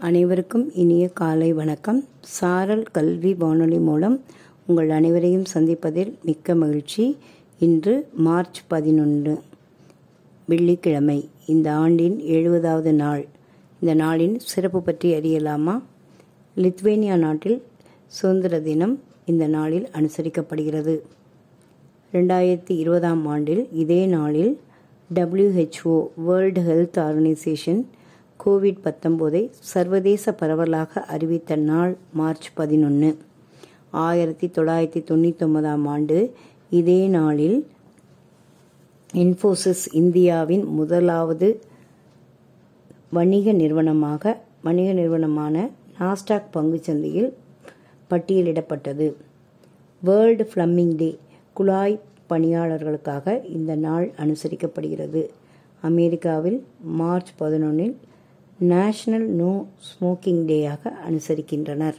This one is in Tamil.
அனைவருக்கும் இனிய காலை வணக்கம். சாரல் கல்வி வானொலி மூலம் உங்கள் அனைவரையும் சந்திப்பதில் மிக்க மகிழ்ச்சி. இன்று மார்ச் பதினொன்று வெள்ளிக்கிழமை இந்த ஆண்டின் எழுபதாவது நாள். இந்த நாளின் சிறப்பு பற்றி அறியலாமா? லித்வேனியா நாட்டில் சுதந்திர தினம் இந்த நாளில் அனுசரிக்கப்படுகிறது. ரெண்டாயிரத்தி இருபதாம் ஆண்டில் இதே நாளில் W H O world health organisation covid பத்தொன்பதை சர்வதேச பரவலாக அறிவித்த நாள் மார்ச் பதினொன்று ஆயிரத்தி தொள்ளாயிரத்தி தொண்ணூத்தொன்பதாம் ஆண்டு இதே நாளில் இன்ஃபோசிஸ் இந்தியாவின் முதலாவது வணிக நிறுவனமாக வணிக நிறுவனமான நாஸ்டாக் பங்குச்சந்தையில் பட்டியலிடப்பட்டது. வேர்ல்டு ஃப்ளம்மிங் டே குழாய் பணியாளர்களுக்காக இந்த நாள் அனுசரிக்கப்படுகிறது. அமெரிக்காவில் மார்ச் பதினொன்றில் நேஷனல் நோ ஸ்மோக்கிங் டேயாக அனுசரிக்கின்றனர்.